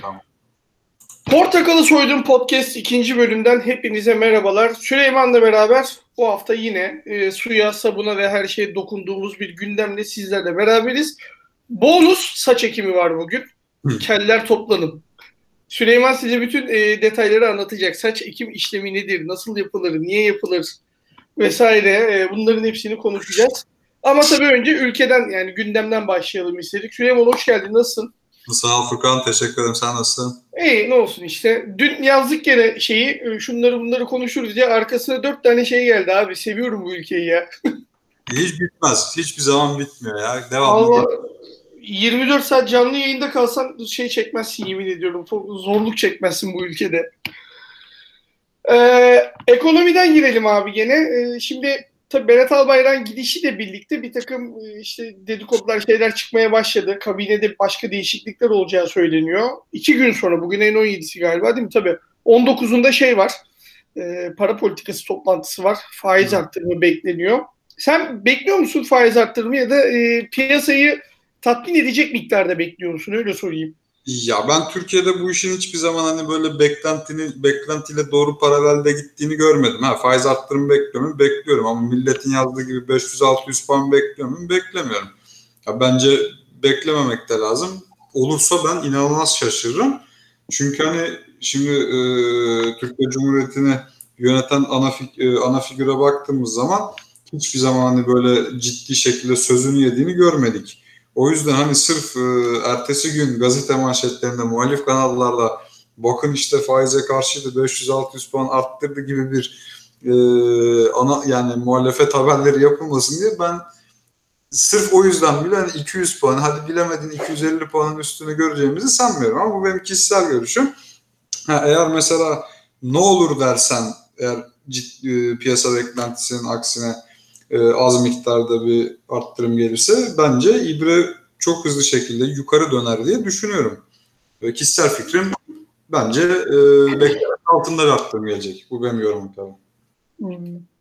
Tamam. Portakalı Soydum Podcast ikinci bölümden hepinize merhabalar. Süleyman'la beraber bu hafta yine e, suya, sabuna ve her şeye dokunduğumuz bir gündemle sizlerle beraberiz. Bonus saç ekimi var bugün. Hı. Keller toplanın. Süleyman size bütün e, detayları anlatacak. Saç ekim işlemi nedir, nasıl yapılır, niye yapılır vesaire e, bunların hepsini konuşacağız. Ama tabii önce ülkeden yani gündemden başlayalım istedik. Süleyman hoş geldin, nasılsın? Sağ ol Furkan. Teşekkür ederim. Sen nasılsın? İyi ne olsun işte. Dün yazdık gene şeyi e, şunları bunları konuşuruz diye arkasına dört tane şey geldi abi. Seviyorum bu ülkeyi ya. Hiç bitmez. Hiçbir zaman bitmiyor ya. Devamlı. Valla 24 saat canlı yayında kalsan şey çekmezsin yemin ediyorum. Zorluk çekmezsin bu ülkede. Ee, ekonomiden girelim abi gene. Ee, şimdi tabii Berat Albayrak'ın gidişiyle birlikte bir takım e, işte dedikodular şeyler çıkmaya başladı. Kabinede başka değişiklikler olacağı söyleniyor. İki gün sonra bugün en 17'si galiba değil mi? Tabii 19'unda şey var. e, para politikası toplantısı var. Faiz arttırımı bekleniyor. Sen bekliyor musun faiz arttırımı ya da e, piyasayı tatmin edecek miktarda bekliyor musun? Öyle sorayım. Ya ben Türkiye'de bu işin hiçbir zaman hani böyle beklentini beklentiyle doğru paralelde gittiğini görmedim. Ha faiz arttırımı bekliyor muyum? Bekliyorum ama milletin yazdığı gibi 500-600 puan bekliyor muyum? Beklemiyorum. Ya bence beklememek de lazım. Olursa ben inanılmaz şaşırırım. Çünkü hani şimdi e, Türkiye Cumhuriyeti'ni yöneten ana, fig- e, ana figüre baktığımız zaman hiçbir zaman hani böyle ciddi şekilde sözünü yediğini görmedik. O yüzden hani sırf e, ertesi gün gazete manşetlerinde muhalif kanallarda bakın işte faize karşıydı 500-600 puan arttırdı gibi bir e, ana yani muhalefet haberleri yapılmasın diye ben sırf o yüzden bile hani 200 puan hadi bilemedin 250 puanın üstünü göreceğimizi sanmıyorum ama bu benim kişisel görüşüm. Ha, eğer mesela ne olur dersen eğer ciddi, piyasa beklentisinin aksine e, az miktarda bir arttırım gelirse bence ibre çok hızlı şekilde yukarı döner diye düşünüyorum. Ve kişisel fikrim bence e, beklenen altında bir arttırım gelecek. Bu benim yorumum tabii.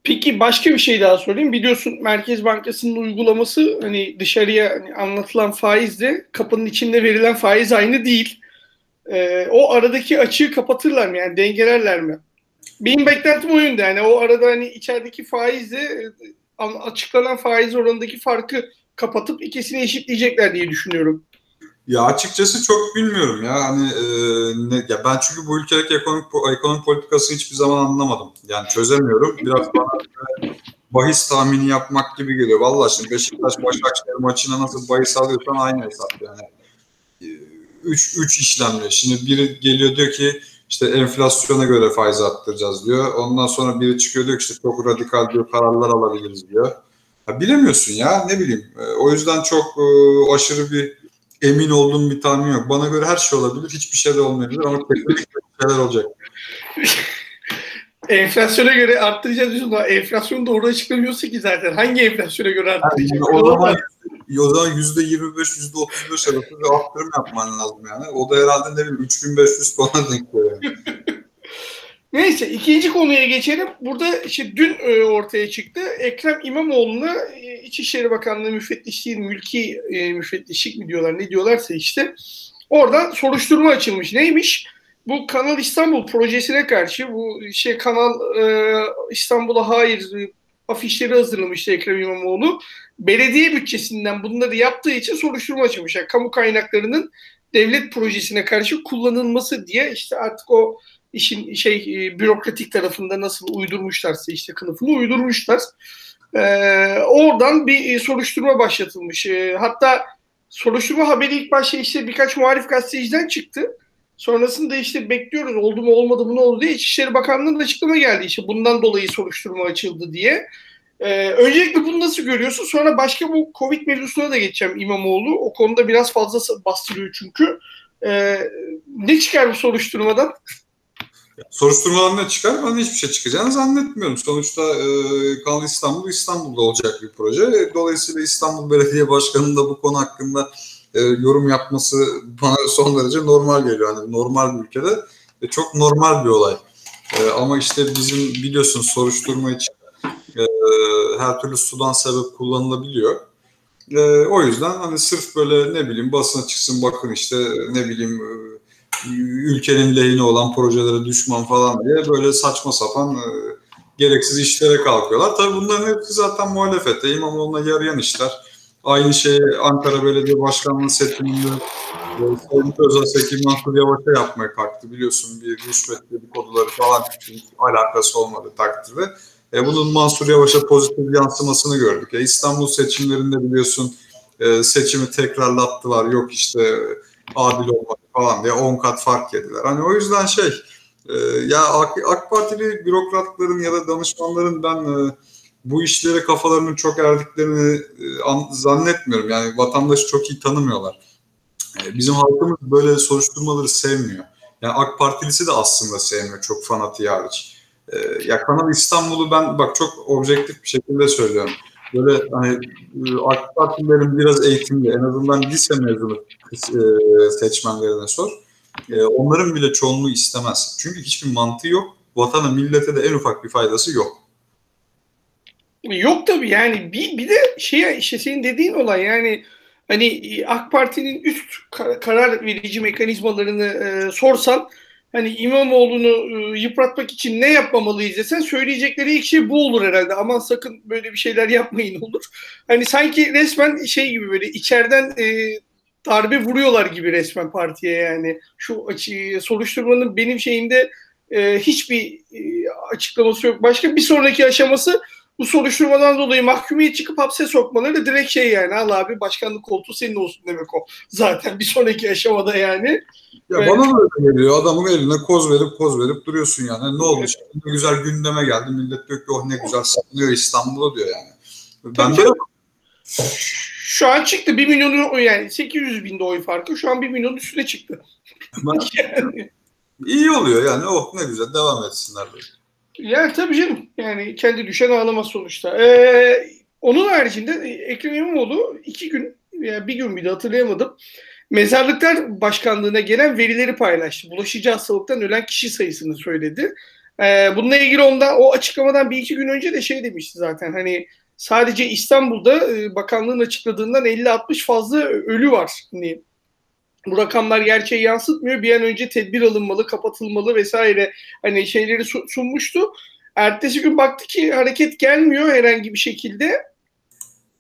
Peki başka bir şey daha sorayım. Biliyorsun Merkez Bankası'nın uygulaması hani dışarıya hani anlatılan faizle kapının içinde verilen faiz aynı değil. Ee, o aradaki açığı kapatırlar mı yani dengelerler mi? Benim beklentim o yönde yani o arada hani içerideki faizle açıklanan faiz oranındaki farkı kapatıp ikisini eşitleyecekler diye düşünüyorum. Ya açıkçası çok bilmiyorum ya hani e, ne, ya ben çünkü bu ülkedeki ekonomik ekonomik politikası hiçbir zaman anlamadım. Yani çözemiyorum. Biraz bana bahis tahmini yapmak gibi geliyor. Vallahi şimdi Beşiktaş Başakşehir maçına nasıl bahis alıyorsan aynı hesap yani. 3 3 işlemle. Şimdi biri geliyor diyor ki işte enflasyona göre faiz arttıracağız diyor. Ondan sonra biri çıkıyor diyor ki işte çok radikal diyor kararlar alabiliriz diyor. Ya bilemiyorsun ya ne bileyim. E, o yüzden çok e, aşırı bir emin olduğum bir tahmin yok. Bana göre her şey olabilir. Hiçbir şey de olmayabilir ama kesinlikle şeyler olacak. Enflasyona göre arttıracağız diyorsun ama enflasyonu doğru açıklamıyorsa ki zaten. Hangi enflasyona göre Yani arttıracağız? o zaman o zaman yüzde 25 yüzde 35 arası bir arttırım yapman lazım yani. O da herhalde ne bileyim 3500 puana denk geliyor. Neyse ikinci konuya geçelim. Burada işte dün e, ortaya çıktı. Ekrem İmamoğlu'na e, İçişleri Bakanlığı müfettişliğin mülki e, müfettişlik mi diyorlar ne diyorlarsa işte oradan soruşturma açılmış. Neymiş? Bu Kanal İstanbul projesine karşı bu şey Kanal e, İstanbul'a hayır e, afişleri hazırlamıştı Ekrem İmamoğlu. Belediye bütçesinden bunları yaptığı için soruşturma açılmış. Yani kamu kaynaklarının devlet projesine karşı kullanılması diye işte artık o işin şey e, bürokratik tarafında nasıl uydurmuşlarsa işte kılıfını uydurmuşlar. Ee, oradan bir e, soruşturma başlatılmış. Ee, hatta soruşturma haberi ilk başta işte birkaç muhalif gazeteciden çıktı. Sonrasında işte bekliyoruz oldu mu olmadı mı ne oldu diye İçişleri Bakanlığı'nın açıklama geldi işte bundan dolayı soruşturma açıldı diye. Ee, öncelikle bunu nasıl görüyorsun? Sonra başka bu Covid mevzusuna da geçeceğim İmamoğlu. O konuda biraz fazla bastırıyor çünkü. Ee, ne çıkar bu soruşturmadan? Soruşturmadan ne çıkar? Ben hiçbir şey çıkacağını zannetmiyorum. Sonuçta e, Kanal İstanbul İstanbul'da olacak bir proje. Dolayısıyla İstanbul Belediye Başkanı'nın da bu konu hakkında e, yorum yapması bana son derece normal geliyor. Yani normal bir ülkede ve çok normal bir olay. E, ama işte bizim biliyorsun soruşturma için e, her türlü sudan sebep kullanılabiliyor. E, o yüzden hani sırf böyle ne bileyim basına çıksın bakın işte ne bileyim e, ülkenin lehine olan projelere düşman falan diye böyle saçma sapan e, gereksiz işlere kalkıyorlar. Tabii bunların hepsi zaten muhalefete, İmamoğlu'na yarayan işler. Aynı şey Ankara Belediye Başkanlığı seçiminde e, Sayın Özasek'i Mansur Yavaş'a yapmaya kalktı. Biliyorsun bir rüşvet dedikoduları falan hiç alakası olmadı takdirde. E, bunun Mansur Yavaş'a pozitif yansımasını gördük. E, İstanbul seçimlerinde biliyorsun e, seçimi tekrarlattılar. Yok işte adil olmadı falan diye 10 kat fark yediler. Hani o yüzden şey e, ya AK, AK Partili bürokratların ya da danışmanların ben e, bu işlere kafalarının çok erdiklerini e, an, zannetmiyorum. Yani vatandaşı çok iyi tanımıyorlar. E, bizim halkımız böyle soruşturmaları sevmiyor. Yani AK Partilisi de aslında sevmiyor çok fanatiği hariç. E, ya Kanal İstanbul'u ben bak çok objektif bir şekilde söylüyorum. Böyle hani AK Partililerin biraz eğitimli en azından lise mezunu seçmenlerine sor. Onların bile çoğunluğu istemez. Çünkü hiçbir mantığı yok. Vatana millete de en ufak bir faydası yok. Yok tabii yani bir, bir de şey işte senin dediğin olay yani hani AK Parti'nin üst karar verici mekanizmalarını e, sorsan hani İmamoğlu'nu e, yıpratmak için ne yapmamalıyız desen söyleyecekleri ilk şey bu olur herhalde. Aman sakın böyle bir şeyler yapmayın olur. Hani sanki resmen şey gibi böyle içeriden e, darbe vuruyorlar gibi resmen partiye yani. Şu açı, soruşturmanın benim şeyimde e, hiçbir e, açıklaması yok. Başka bir sonraki aşaması bu soruşturmadan dolayı mahkumiyet çıkıp hapse sokmaları direkt şey yani al abi başkanlık koltuğu senin olsun demek o. Zaten bir sonraki aşamada yani. Ya evet. bana da öyle geliyor. Adamın eline koz verip koz verip duruyorsun yani. Ne? Evet. Şimdi ne güzel gündeme geldi. Millet diyor ki oh ne güzel sanıyor İstanbul'a diyor yani. Ben de şu an çıktı 1 milyon yani 800 binde oy farkı şu an 1 milyon üstüne çıktı. yani. İyi oluyor yani oh ne güzel devam etsinler. Böyle. Yani tabii canım. Yani kendi düşen ağlamaz sonuçta. Ee, onun haricinde Ekrem İmamoğlu iki gün yani bir gün bir de hatırlayamadım. Mezarlıklar Başkanlığı'na gelen verileri paylaştı. Bulaşıcı hastalıktan ölen kişi sayısını söyledi. Ee, bununla ilgili ondan o açıklamadan bir iki gün önce de şey demişti zaten. Hani sadece İstanbul'da bakanlığın açıkladığından 50-60 fazla ölü var. Hani bu rakamlar gerçeği yansıtmıyor. Bir an önce tedbir alınmalı, kapatılmalı vesaire hani şeyleri sunmuştu. Ertesi gün baktı ki hareket gelmiyor herhangi bir şekilde.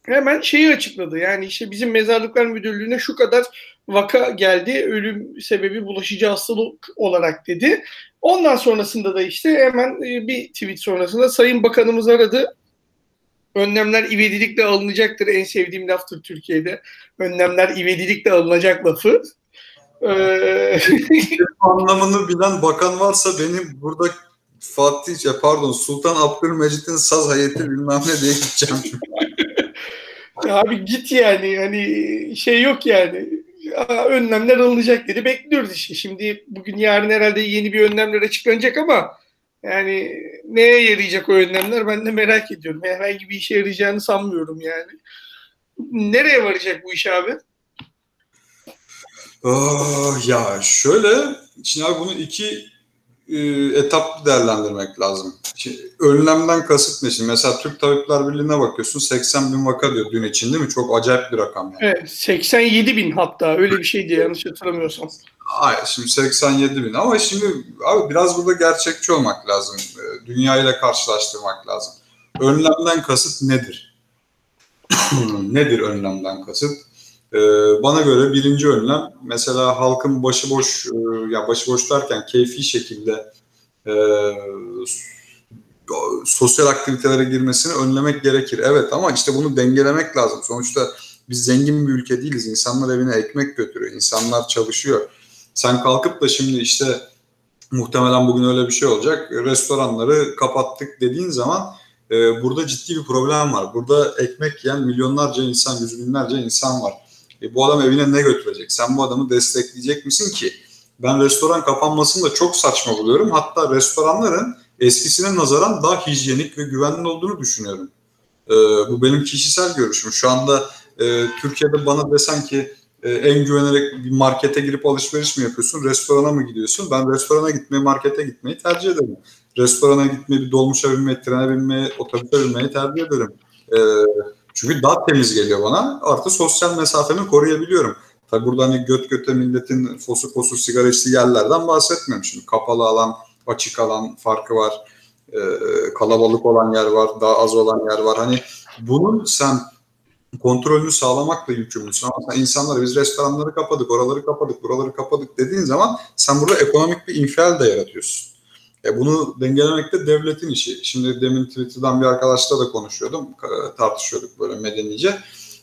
Hemen şeyi açıkladı. Yani işte bizim mezarlıklar müdürlüğüne şu kadar vaka geldi. Ölüm sebebi bulaşıcı hastalık olarak dedi. Ondan sonrasında da işte hemen e, bir tweet sonrasında Sayın Bakanımız aradı. Önlemler ivedilikle alınacaktır. En sevdiğim laftır Türkiye'de. Önlemler ivedilikle alınacak lafı. Ee... anlamını bilen bakan varsa benim burada Fatih, ya pardon Sultan Abdülmecit'in saz hayeti bilmem ne diye gideceğim. Abi git yani hani şey yok yani önlemler alınacak dedi bekliyoruz işte. Şimdi bugün yarın herhalde yeni bir önlemler açıklanacak ama yani neye yarayacak o önlemler ben de merak ediyorum. Herhangi bir işe yarayacağını sanmıyorum yani. Nereye varacak bu iş abi? Oh, ya şöyle, şimdi abi bunu iki e, etaplı değerlendirmek lazım. Şimdi, önlemden kasıt ne? Şimdi mesela Türk Tabipler Birliği'ne bakıyorsun 80 bin vaka diyor dün için değil mi? Çok acayip bir rakam yani. Evet 87 bin hatta öyle bir şeydi yanlış hatırlamıyorsam. Hayır şimdi 87 bin ama şimdi abi biraz burada gerçekçi olmak lazım. E, dünya ile karşılaştırmak lazım. Önlemden kasıt nedir? nedir önlemden kasıt? Ee, bana göre birinci önlem mesela halkın başıboş e, ya başıboş derken keyfi şekilde e, sosyal aktivitelere girmesini önlemek gerekir. Evet ama işte bunu dengelemek lazım. Sonuçta biz zengin bir ülke değiliz. İnsanlar evine ekmek götürüyor. İnsanlar çalışıyor. Sen kalkıp da şimdi işte muhtemelen bugün öyle bir şey olacak. Restoranları kapattık dediğin zaman e, burada ciddi bir problem var. Burada ekmek yiyen milyonlarca insan, yüz binlerce insan var. E, bu adam evine ne götürecek? Sen bu adamı destekleyecek misin ki? Ben restoran kapanmasını da çok saçma buluyorum. Hatta restoranların eskisine nazaran daha hijyenik ve güvenli olduğunu düşünüyorum. E, bu benim kişisel görüşüm. Şu anda e, Türkiye'de bana desen ki e, en güvenerek bir markete girip alışveriş mi yapıyorsun, restorana mı gidiyorsun? Ben restorana gitmeyi, markete gitmeyi tercih ederim. Restorana gitmeyi, bir dolmuşa binmeyi, trene binmeyi, otobüse binmeyi tercih ederim. E, çünkü daha temiz geliyor bana. Artı sosyal mesafemi koruyabiliyorum. Tabi burada hani göt göte milletin fosu fosu sigara içtiği yerlerden bahsetmiyorum şimdi. Kapalı alan, açık alan farkı var. Ee, kalabalık olan yer var, daha az olan yer var. Hani bunun sen kontrolünü sağlamakla yükümlüsün. Ama sen insanları biz restoranları kapadık, oraları kapadık, buraları kapadık dediğin zaman sen burada ekonomik bir infial de yaratıyorsun. E bunu dengelemek de devletin işi. Şimdi demin Twitter'dan bir arkadaşla da konuşuyordum, tartışıyorduk böyle medenice.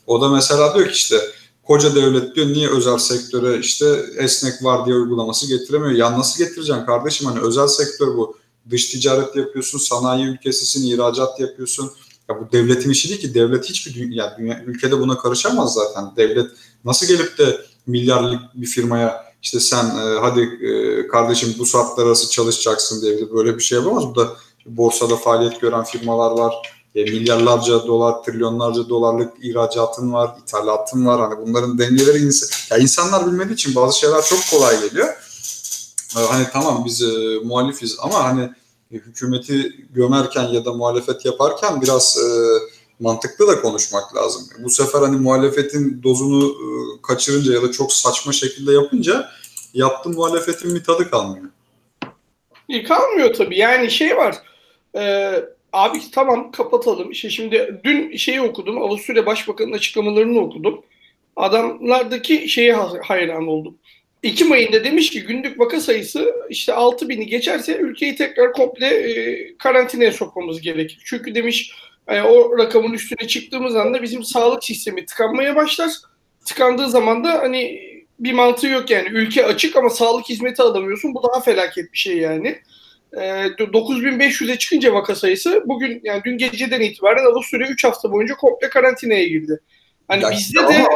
O da mesela diyor ki işte koca devlet diyor niye özel sektöre işte esnek var diye uygulaması getiremiyor. Ya nasıl getireceksin kardeşim hani özel sektör bu. Dış ticaret yapıyorsun, sanayi ülkesisin, ihracat yapıyorsun. Ya bu devletin işi değil ki. Devlet hiçbir dünya, dünya ülkede buna karışamaz zaten. Devlet nasıl gelip de milyarlık bir firmaya işte sen e, hadi e, kardeşim bu saatler arası çalışacaksın diye böyle bir şey yapamaz. Bu da borsada faaliyet gören firmalar var. E, milyarlarca dolar, trilyonlarca dolarlık ihracatın var, ithalatın var. Hani bunların dengeleri ins- ya insanlar bilmediği için bazı şeyler çok kolay geliyor. E, hani tamam biz e, muhalifiz ama hani hükümeti gömerken ya da muhalefet yaparken biraz e, mantıklı da konuşmak lazım. Bu sefer hani muhalefetin dozunu e, kaçırınca ya da çok saçma şekilde yapınca yaptığın muhalefetin bir tadı kalmıyor. E, kalmıyor tabii. Yani şey var. E, abi tamam kapatalım. İşte şimdi dün şeyi okudum. Avusturya Başbakanı'nın açıklamalarını okudum. Adamlardaki şeye hayran oldum. Ekim ayında demiş ki günlük vaka sayısı işte 6 bini geçerse ülkeyi tekrar komple e, karantinaya sokmamız gerekir. Çünkü demiş e, o rakamın üstüne çıktığımız anda bizim sağlık sistemi tıkanmaya başlar. Tıkandığı zaman da hani bir mantığı yok yani. Ülke açık ama sağlık hizmeti alamıyorsun. Bu daha felaket bir şey yani. E, 9500'e çıkınca vaka sayısı bugün yani dün geceden itibaren Avusturya 3 hafta boyunca komple karantinaya girdi. Hani ya bizde de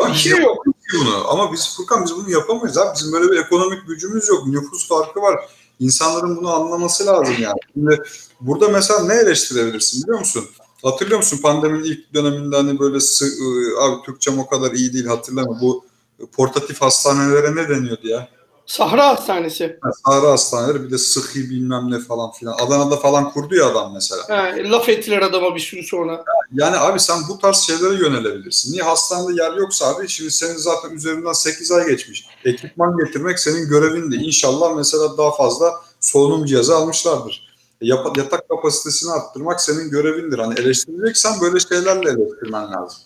ama, bir şey yok. Bunu. Ama biz Furkan biz bunu yapamayız abi. Bizim böyle bir ekonomik gücümüz yok. Nüfus farkı var. İnsanların bunu anlaması lazım yani. Şimdi burada mesela ne eleştirebilirsin biliyor musun? Hatırlıyor musun pandeminin ilk döneminde hani böyle ıı, abi Türkçem o kadar iyi değil hatırlama bu portatif hastanelere ne deniyordu ya? Sahra Hastanesi. Ha, Sahra Hastaneleri bir de sıhhi bilmem ne falan filan. Adana'da falan kurdu ya adam mesela. He, laf ettiler adama bir sürü sonra. Yani abi sen bu tarz şeylere yönelebilirsin. Niye hastanede yer yoksa abi şimdi senin zaten üzerinden 8 ay geçmiş. Ekipman getirmek senin görevindi. İnşallah mesela daha fazla solunum cihazı almışlardır. Yatak kapasitesini arttırmak senin görevindir. Hani eleştireceksen böyle şeylerle eleştirmen lazım.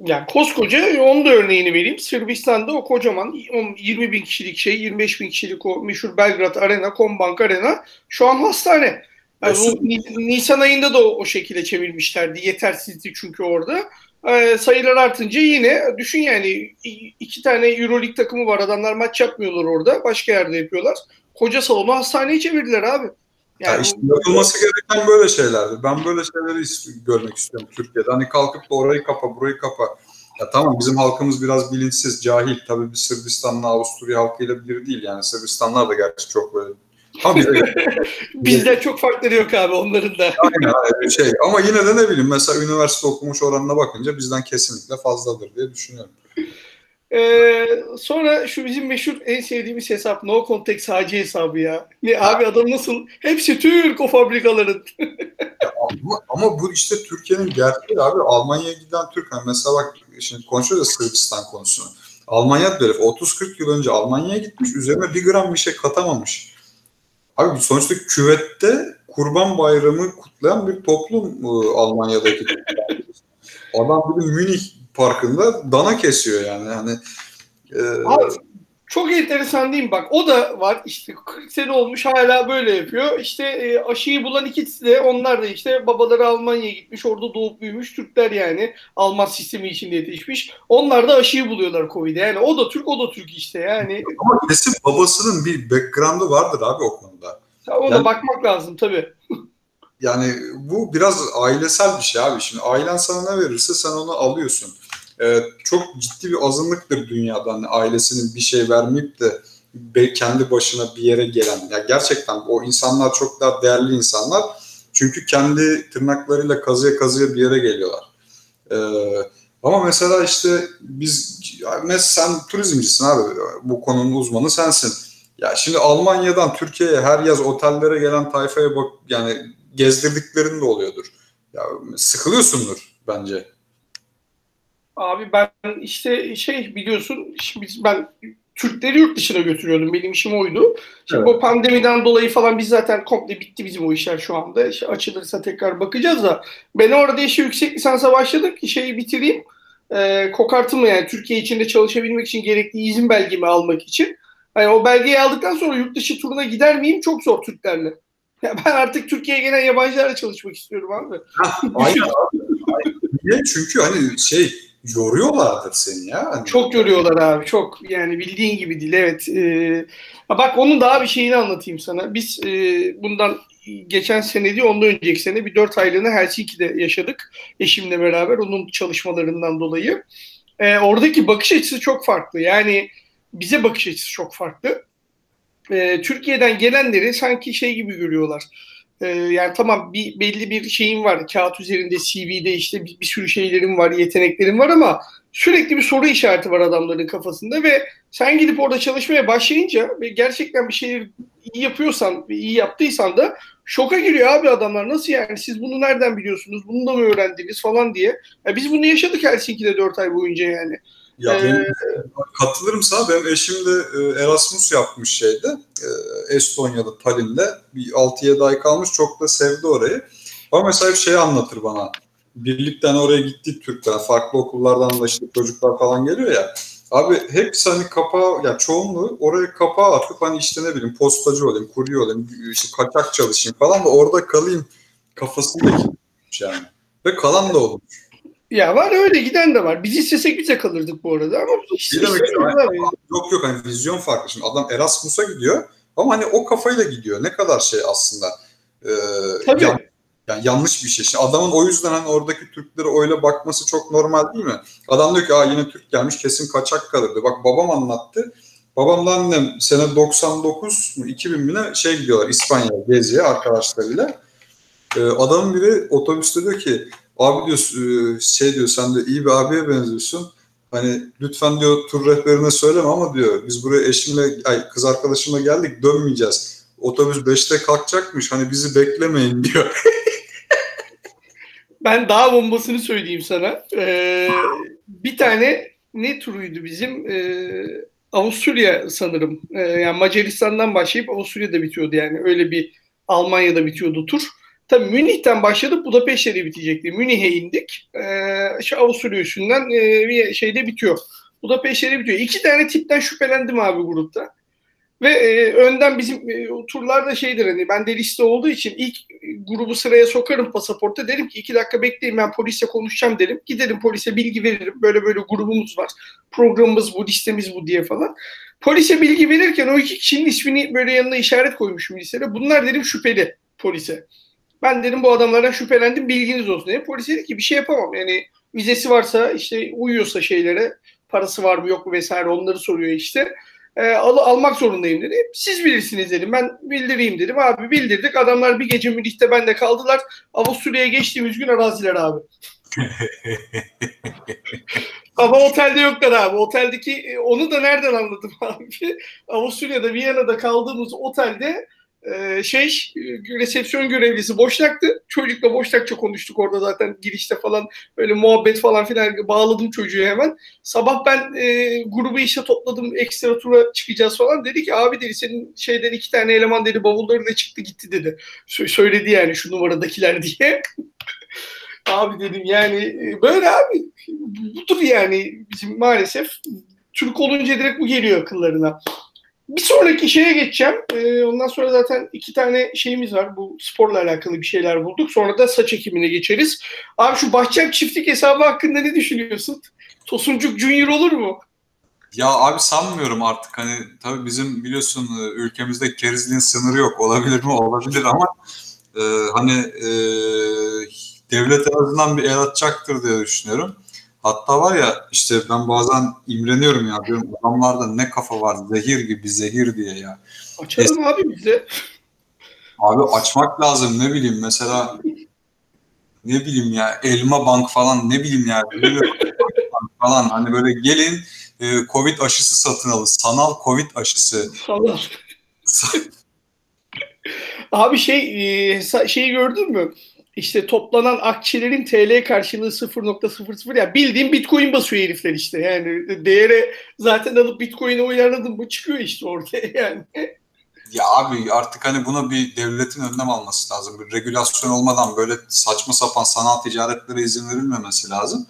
Yani koskoca onun da örneğini vereyim. Sırbistan'da o kocaman 20 bin kişilik şey, 25 bin kişilik o meşhur Belgrad Arena, Kombank Arena şu an hastane. Yani bu, Nisan ayında da o, o şekilde çevirmişlerdi. Yetersizdi çünkü orada. Ee, sayılar artınca yine düşün yani iki tane Euroleague takımı var. Adamlar maç yapmıyorlar orada. Başka yerde yapıyorlar. Koca salonu hastaneye çevirdiler abi. Yani ya işte yapılması gereken böyle şeylerdi. Ben böyle şeyleri görmek istiyorum Türkiye'de. Hani kalkıp da orayı kapa, burayı kapa. Ya tamam bizim halkımız biraz bilinçsiz, cahil. Tabii bir Sırbistan'la Avusturya halkıyla bir değil. Yani Sırbistanlar da gerçi çok böyle Tabii. Bizden çok farkları yok abi onların da. Aynen öyle şey. Ama yine de ne bileyim mesela üniversite okumuş oranına bakınca bizden kesinlikle fazladır diye düşünüyorum. Ee, sonra şu bizim meşhur en sevdiğimiz hesap No Context HC hesabı ya. Ne abi adam nasıl? Hepsi Türk o fabrikaların. ama, ama bu işte Türkiye'nin gerçeği abi. Almanya'ya giden Türk. Hani mesela bak şimdi konuşuyoruz ya Sırbistan konusunu. Almanya böyle 30-40 yıl önce Almanya'ya gitmiş. Üzerine bir gram bir şey katamamış. Abi sonuçta küvette Kurban Bayramı kutlayan bir toplum Almanya'daki. Adam bir Münih parkında dana kesiyor yani. yani e... Abi, çok enteresan değil mi? Bak o da var işte 40 sene olmuş hala böyle yapıyor. İşte e, aşıyı bulan ikisi de onlar da işte babaları Almanya'ya gitmiş orada doğup büyümüş Türkler yani Alman sistemi içinde yetişmiş. Onlar da aşıyı buluyorlar Covid'e yani o da Türk o da Türk işte yani. Ama kesin babasının bir background'ı vardır abi o konuda. Ya ona yani, bakmak lazım tabii. Yani bu biraz ailesel bir şey abi. Şimdi ailen sana ne verirse sen onu alıyorsun e, çok ciddi bir azınlıktır dünyada hani ailesinin bir şey vermeyip de kendi başına bir yere gelen. Ya yani gerçekten o insanlar çok daha değerli insanlar. Çünkü kendi tırnaklarıyla kazıya kazıya bir yere geliyorlar. Ee, ama mesela işte biz mesela sen turizmcisin abi bu konunun uzmanı sensin. Ya şimdi Almanya'dan Türkiye'ye her yaz otellere gelen tayfaya bak yani gezdirdiklerin de oluyordur. Ya sıkılıyorsundur bence. Abi ben işte şey biliyorsun şimdi ben Türkleri yurt dışına götürüyordum. Benim işim oydu. Şimdi evet. bu pandemiden dolayı falan biz zaten komple bitti bizim o işler şu anda. İşte açılırsa tekrar bakacağız da. Ben orada işe yüksek lisansa başladım ki şeyi bitireyim. E, kokartımı yani Türkiye içinde çalışabilmek için gerekli izin belgemi almak için. Hani o belgeyi aldıktan sonra yurt dışı turuna gider miyim? Çok zor Türklerle. Ya ben artık Türkiye'ye gelen yabancılarla çalışmak istiyorum abi. Aynen abi. Niye? Çünkü hani şey yoruyorlardır seni ya. Hani çok yoruyorlar abi çok yani bildiğin gibi değil evet. Ee, bak onun daha bir şeyini anlatayım sana. Biz e, bundan geçen sene değil ondan önceki sene bir dört aylığını Helsinki'de yaşadık eşimle beraber onun çalışmalarından dolayı. Ee, oradaki bakış açısı çok farklı yani bize bakış açısı çok farklı. Ee, Türkiye'den gelenleri sanki şey gibi görüyorlar e, yani tamam bir belli bir şeyin var. Kağıt üzerinde CV'de işte bir, bir sürü şeylerin var, yeteneklerin var ama sürekli bir soru işareti var adamların kafasında ve sen gidip orada çalışmaya başlayınca ve gerçekten bir şeyi iyi yapıyorsan, iyi yaptıysan da şoka giriyor abi adamlar. Nasıl yani siz bunu nereden biliyorsunuz? Bunu da mı öğrendiniz falan diye. Ya biz bunu yaşadık Helsinki'de 4 ay boyunca yani. Ya ee, benim, katılırım sana. Benim eşim de e, Erasmus yapmış şeyde. E, Estonya'da, Tallinn'de. Bir 6-7 ay kalmış. Çok da sevdi orayı. Ama mesela bir şey anlatır bana. Birlikten oraya gitti Türkler. Farklı okullardan da işte çocuklar falan geliyor ya. Abi hepsi hani kapağı, ya çoğunluğu oraya kapağı atıp hani işte ne bileyim postacı olayım, kurye olayım, işte kaçak çalışayım falan da orada kalayım kafasında yani. Ve kalan da olmuş. Ya var öyle giden de var. Biz istesek bize kalırdık bu arada ama işte, demek yani, yok yok hani vizyon farklı. Şimdi adam Erasmus'a gidiyor ama hani o kafayla gidiyor. Ne kadar şey aslında. E, Tabii. Yan, yani yanlış bir şey. Şimdi adamın o yüzden hani oradaki Türklere öyle bakması çok normal değil mi? Adam diyor ki Aa, yine Türk gelmiş kesin kaçak kalırdı. Bak babam anlattı. Babamla annem sene 99 mu 2000 mi ne şey gidiyorlar İspanya'ya geziye arkadaşlarıyla. Ee, adamın biri otobüste diyor ki Abi diyor e, şey diyor sen de iyi bir abiye benziyorsun. Hani lütfen diyor tur rehberine söyleme ama diyor biz buraya eşimle ay kız arkadaşımla geldik dönmeyeceğiz. Otobüs 5'te kalkacakmış hani bizi beklemeyin diyor. ben daha bombasını söyleyeyim sana. Ee, bir tane ne turuydu bizim? Ee, Avusturya sanırım. Ee, yani Macaristan'dan başlayıp Avusturya'da bitiyordu yani. Öyle bir Almanya'da bitiyordu tur. Tabii Münih'ten başladık Budapeşte'de bitecekti. Münih'e indik. Ee, şu Avusturya üstünden e, bir şeyde bitiyor. Budapeşte'de bitiyor. İki tane tipten şüphelendim abi grupta. Ve e, önden bizim e, turlarda şeydir hani ben de liste olduğu için ilk grubu sıraya sokarım pasaporta derim ki iki dakika bekleyin ben polisle konuşacağım derim. Giderim polise bilgi veririm. Böyle böyle grubumuz var. Programımız bu, listemiz bu diye falan. Polise bilgi verirken o iki kişinin ismini böyle yanına işaret koymuşum listede. Bunlar dedim şüpheli polise. Ben dedim bu adamlardan şüphelendim bilginiz olsun dedim. Polis dedi ki bir şey yapamam. Yani vizesi varsa işte uyuyorsa şeylere parası var mı yok mu vesaire onları soruyor işte. E, al, almak zorundayım dedi. Siz bilirsiniz dedim. Ben bildireyim dedim. Abi bildirdik. Adamlar bir gece Münih'te bende kaldılar. Avusturya'ya geçtiğimiz gün araziler abi. Ama otelde yoklar abi. Oteldeki e, onu da nereden anladım abi? Avusturya'da Viyana'da kaldığımız otelde ee, şey resepsiyon görevlisi boşnaktı. Çocukla boşnakça konuştuk orada zaten girişte falan böyle muhabbet falan filan bağladım çocuğu hemen. Sabah ben e, grubu işe topladım ekstra tura çıkacağız falan. Dedi ki abi dedi senin şeyden iki tane eleman dedi bavullarıyla çıktı gitti dedi. Söyledi yani şu numaradakiler diye. abi dedim yani e, böyle abi budur yani bizim maalesef Türk olunca direkt bu geliyor akıllarına. Bir sonraki şeye geçeceğim. Ee, ondan sonra zaten iki tane şeyimiz var. Bu sporla alakalı bir şeyler bulduk. Sonra da saç ekimine geçeriz. Abi şu Bahçem çiftlik hesabı hakkında ne düşünüyorsun? Tosuncuk Junior olur mu? Ya abi sanmıyorum artık hani tabii bizim biliyorsun e, ülkemizde kerizliğin sınırı yok. Olabilir mi? Olabilir ama e, hani e, devlet en azından bir el atacaktır diye düşünüyorum. Hatta var ya işte ben bazen imreniyorum ya diyorum adamlarda ne kafa var zehir gibi zehir diye ya. Açalım es- abi bize. Abi açmak lazım ne bileyim mesela ne bileyim ya elma bank falan ne bileyim ya falan hani böyle gelin e, Covid aşısı satın alın. Sanal Covid aşısı. Sanal. Abi şey e, şeyi gördün mü? İşte toplanan akçelerin TL karşılığı 0.00 ya bildiğin Bitcoin basıyor herifler işte. Yani değere zaten alıp Bitcoin'e oynanadın mı çıkıyor işte ortaya yani. Ya abi artık hani buna bir devletin önlem alması lazım. Bir regülasyon olmadan böyle saçma sapan sanal ticaretlere izin verilmemesi lazım.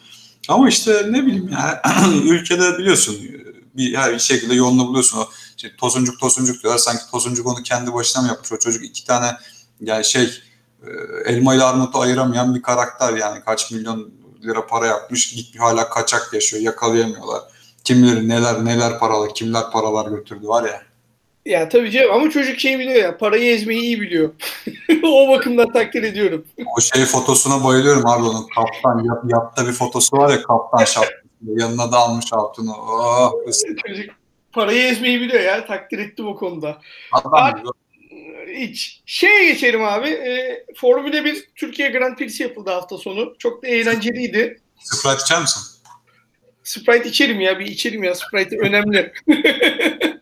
Ama işte ne bileyim ya ülkede biliyorsun bir her şekilde yolunu buluyorsun. O işte tosuncuk tosuncuk diyorlar. Sanki tosuncuk onu kendi başına mı yapmış? O çocuk iki tane yani şey elma ile armutu ayıramayan bir karakter yani kaç milyon lira para yapmış gitmiş hala kaçak yaşıyor yakalayamıyorlar. Kim bilir neler neler paralar kimler paralar götürdü var ya. Ya tabii canım ama çocuk şey biliyor ya parayı ezmeyi iyi biliyor. o bakımdan takdir ediyorum. O şey fotosuna bayılıyorum abi onun kaptan yap, yatta bir fotosu var ya kaptan şapkası yanına da almış altını. Oh, çocuk parayı ezmeyi biliyor ya takdir ettim o konuda. Adam abi, hiç. Şeye geçelim abi. E, Formula 1 Türkiye Grand Prix'si yapıldı hafta sonu. Çok da eğlenceliydi. Sprite içer misin? Sprite içerim ya. Bir içerim ya. Sprite önemli.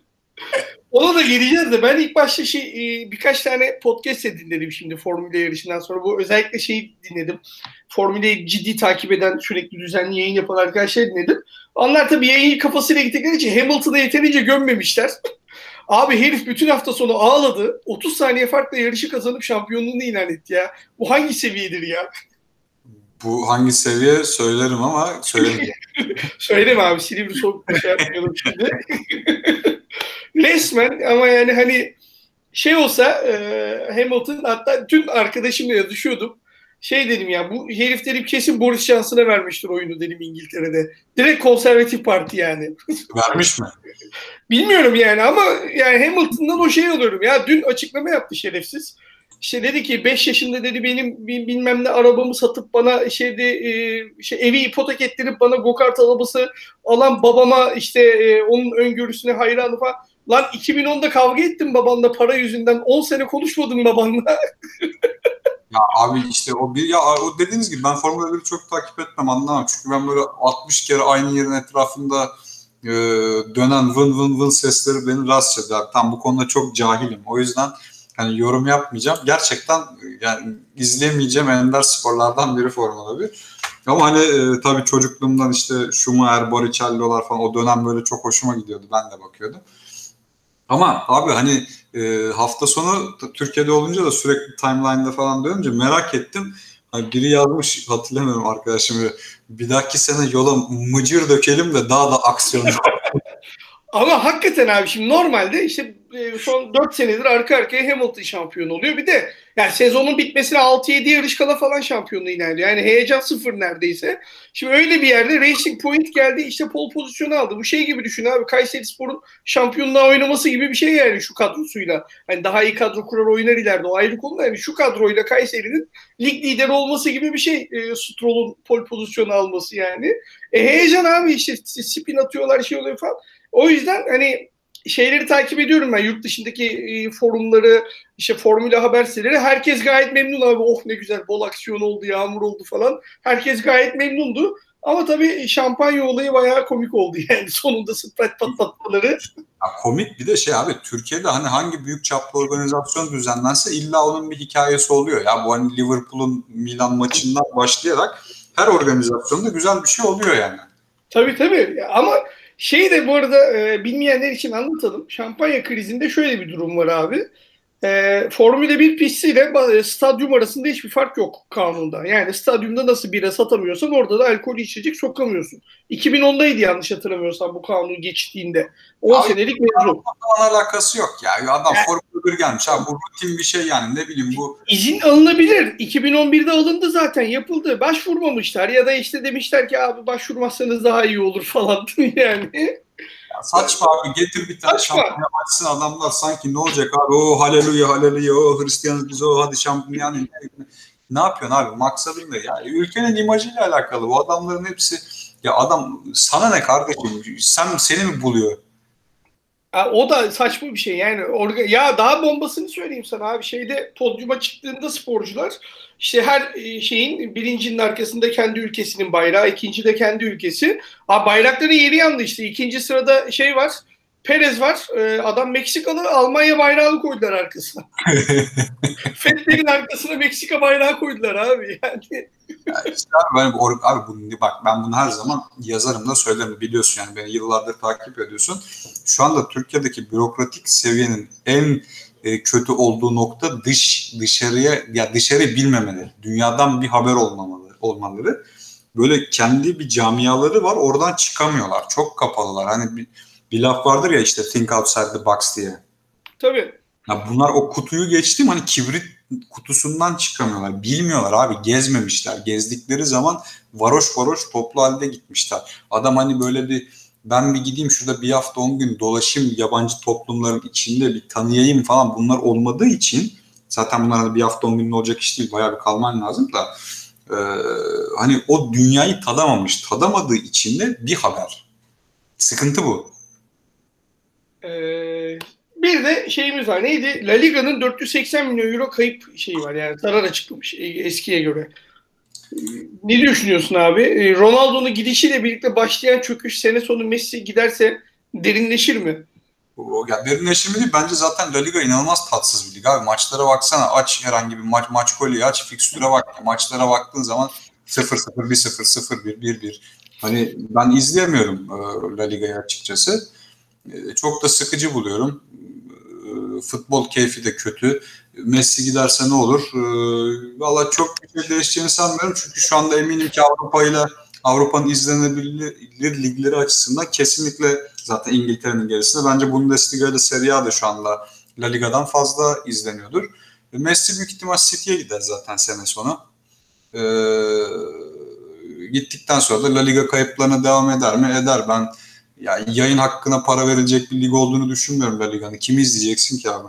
Ona da geleceğiz de ben ilk başta şey e, birkaç tane podcast dinledim şimdi Formula yarışından sonra. Bu özellikle şeyi dinledim. Formula'yı ciddi takip eden, sürekli düzenli yayın yapan arkadaşlar dinledim. Onlar tabii yayın kafasıyla gittikleri için Hamilton'ı yeterince gömmemişler. Abi herif bütün hafta sonu ağladı. 30 saniye farkla yarışı kazanıp şampiyonluğunu ilan etti ya. Bu hangi seviyedir ya? Bu hangi seviye söylerim ama söylemeyeyim. Söyleme abi Silivri soğuk bir şey yapmayalım şimdi. Resmen ama yani hani şey olsa e, Hamilton hatta dün arkadaşımla yazışıyordum. Şey dedim ya bu herif dedim kesin Boris Johnson'a vermiştir oyunu dedim İngiltere'de. Direkt konservatif parti yani. Vermiş mi? Bilmiyorum yani ama yani Hamilton'dan o şey alıyorum. Ya dün açıklama yaptı şerefsiz. İşte dedi ki 5 yaşında dedi benim bilmem ne arabamı satıp bana şeyde e, şey evi ipotek ettirip bana go-kart arabası alan babama işte e, onun öngörüsüne hayranı falan. Lan 2010'da kavga ettim babanla para yüzünden. 10 sene konuşmadım babanla. ya abi işte o bir ya o dediğiniz gibi ben Formula 1'i çok takip etmem anlamam. Çünkü ben böyle 60 kere aynı yerin etrafında e, dönen vın vın vın sesleri beni rahatsız eder. Tam bu konuda çok cahilim. O yüzden hani yorum yapmayacağım. Gerçekten yani izlemeyeceğim ender sporlardan biri Formula 1. Ama hani e, tabii çocukluğumdan işte Schumacher, Boricello'lar falan o dönem böyle çok hoşuma gidiyordu. Ben de bakıyordum. Ama abi hani e, hafta sonu Türkiye'de olunca da sürekli timeline'da falan dönünce merak ettim. Hani biri yazmış hatırlamıyorum arkadaşım. Bir dahaki sene yola mıcır dökelim de daha da aksiyon. Ama hakikaten abi şimdi normalde işte e, son 4 senedir arka arkaya Hamilton şampiyon oluyor. Bir de yani sezonun bitmesine 6-7 yarış kala falan şampiyonluğu ilerliyor. Yani heyecan sıfır neredeyse. Şimdi öyle bir yerde Racing Point geldi işte pol pozisyonu aldı. Bu şey gibi düşün abi Kayseri Spor'un şampiyonluğa oynaması gibi bir şey yani şu kadrosuyla. Hani daha iyi kadro kurar oynar ileride o ayrı konu. Yani şu kadroyla Kayseri'nin lig lideri olması gibi bir şey e, Stroll'un pol pozisyonu alması yani. E, heyecan abi işte spin atıyorlar şey oluyor falan. O yüzden hani şeyleri takip ediyorum ben yurt dışındaki e, forumları işte formüle haber siteleri herkes gayet memnun abi oh ne güzel bol aksiyon oldu yağmur oldu falan herkes gayet memnundu ama tabii şampanya olayı bayağı komik oldu yani sonunda Sprite patlatmaları. Ya komik bir de şey abi Türkiye'de hani hangi büyük çaplı organizasyon düzenlense illa onun bir hikayesi oluyor. Ya bu hani Liverpool'un Milan maçından başlayarak her organizasyonda güzel bir şey oluyor yani. Tabii tabii ama şey de bu arada e, bilmeyenler için anlatalım. Şampanya krizinde şöyle bir durum var abi. E, Formula 1 pistiyle e, stadyum arasında hiçbir fark yok kanunda. Yani stadyumda nasıl bira satamıyorsan orada da alkol içecek sokamıyorsun. 2010'daydı yanlış hatırlamıyorsam bu kanun geçtiğinde. 10 Abi, senelik mevzu. alakası yok ya. Adam yani, Formula 1 gelmiş. Abi bu rutin bir şey yani ne bileyim bu. İzin alınabilir. 2011'de alındı zaten yapıldı. Başvurmamışlar ya da işte demişler ki abi başvurmazsanız daha iyi olur falan yani. Ya saçma abi getir bir tane şampiyon açsın adamlar sanki ne olacak abi? O haleluya haleluya o Hristiyanız biz o hadi şampiyon yani ne, yapıyorsun abi? Maksadın ne? Ya ülkenin imajıyla alakalı. Bu adamların hepsi ya adam sana ne kardeşim? Sen seni mi buluyor? O da saçma bir şey. Yani orga, ya daha bombasını söyleyeyim sana abi. Şeyde podyuma çıktığında sporcular işte her e, şeyin birincinin arkasında kendi ülkesinin bayrağı, ikinci de kendi ülkesi. Abi bayrakların yeri yandı işte. İkinci sırada şey var. Perez var. E, adam Meksikalı. Almanya bayrağını koydular arkasına. Fettel'in arkasına Meksika bayrağı koydular abi. Yani. Ya işte abi, ben, abi bu, bak ben bunu her zaman yazarım da söylerim biliyorsun yani beni yıllardır takip ediyorsun. Şu anda Türkiye'deki bürokratik seviyenin en e, kötü olduğu nokta dış dışarıya ya dışarı bilmemeleri, dünyadan bir haber olmamaları, olmaları. Böyle kendi bir camiaları var, oradan çıkamıyorlar. Çok kapalılar. Hani bir, bir laf vardır ya işte think outside the box diye. Tabii. Ya bunlar o kutuyu geçtim hani kibrit kutusundan çıkamıyorlar. Bilmiyorlar abi gezmemişler. Gezdikleri zaman varoş varoş toplu halde gitmişler. Adam hani böyle bir ben bir gideyim şurada bir hafta on gün dolaşayım yabancı toplumların içinde bir tanıyayım falan bunlar olmadığı için zaten bunlar hani bir hafta on gün olacak iş değil bayağı bir kalman lazım da e, hani o dünyayı tadamamış tadamadığı için de bir haber. Sıkıntı bu. Ee, bir de şeyimiz var. Neydi? La Liga'nın 480 milyon euro kayıp şeyi var. Yani zarar açıklamış eskiye göre. Ne düşünüyorsun abi? Ronaldo'nun gidişiyle birlikte başlayan çöküş sene sonu Messi giderse derinleşir mi? Ya derinleşir mi değil. Bence zaten La Liga inanılmaz tatsız bir lig abi. Maçlara baksana. Aç herhangi bir maç maç golü aç. Fikstüre bak. Maçlara baktığın zaman 0-0, 1-0, 0-1, 1-1. Hani ben izleyemiyorum La Liga'yı açıkçası. Çok da sıkıcı buluyorum. Futbol keyfi de kötü. Messi giderse ne olur? Valla çok bir şey değişeceğini sanmıyorum. Çünkü şu anda eminim ki Avrupa ile Avrupa'nın izlenebilir ligleri açısından kesinlikle zaten İngiltere'nin gerisinde. Bence Bundesliga ile Serie A da şu anda La Liga'dan fazla izleniyordur. Messi büyük ihtimal City'ye gider zaten sene sonu. Ee, gittikten sonra da La Liga kayıplarına devam eder mi? Eder. Ben yani yayın hakkına para verilecek bir lig olduğunu düşünmüyorum La Liga'nın. Kimi izleyeceksin ki abi?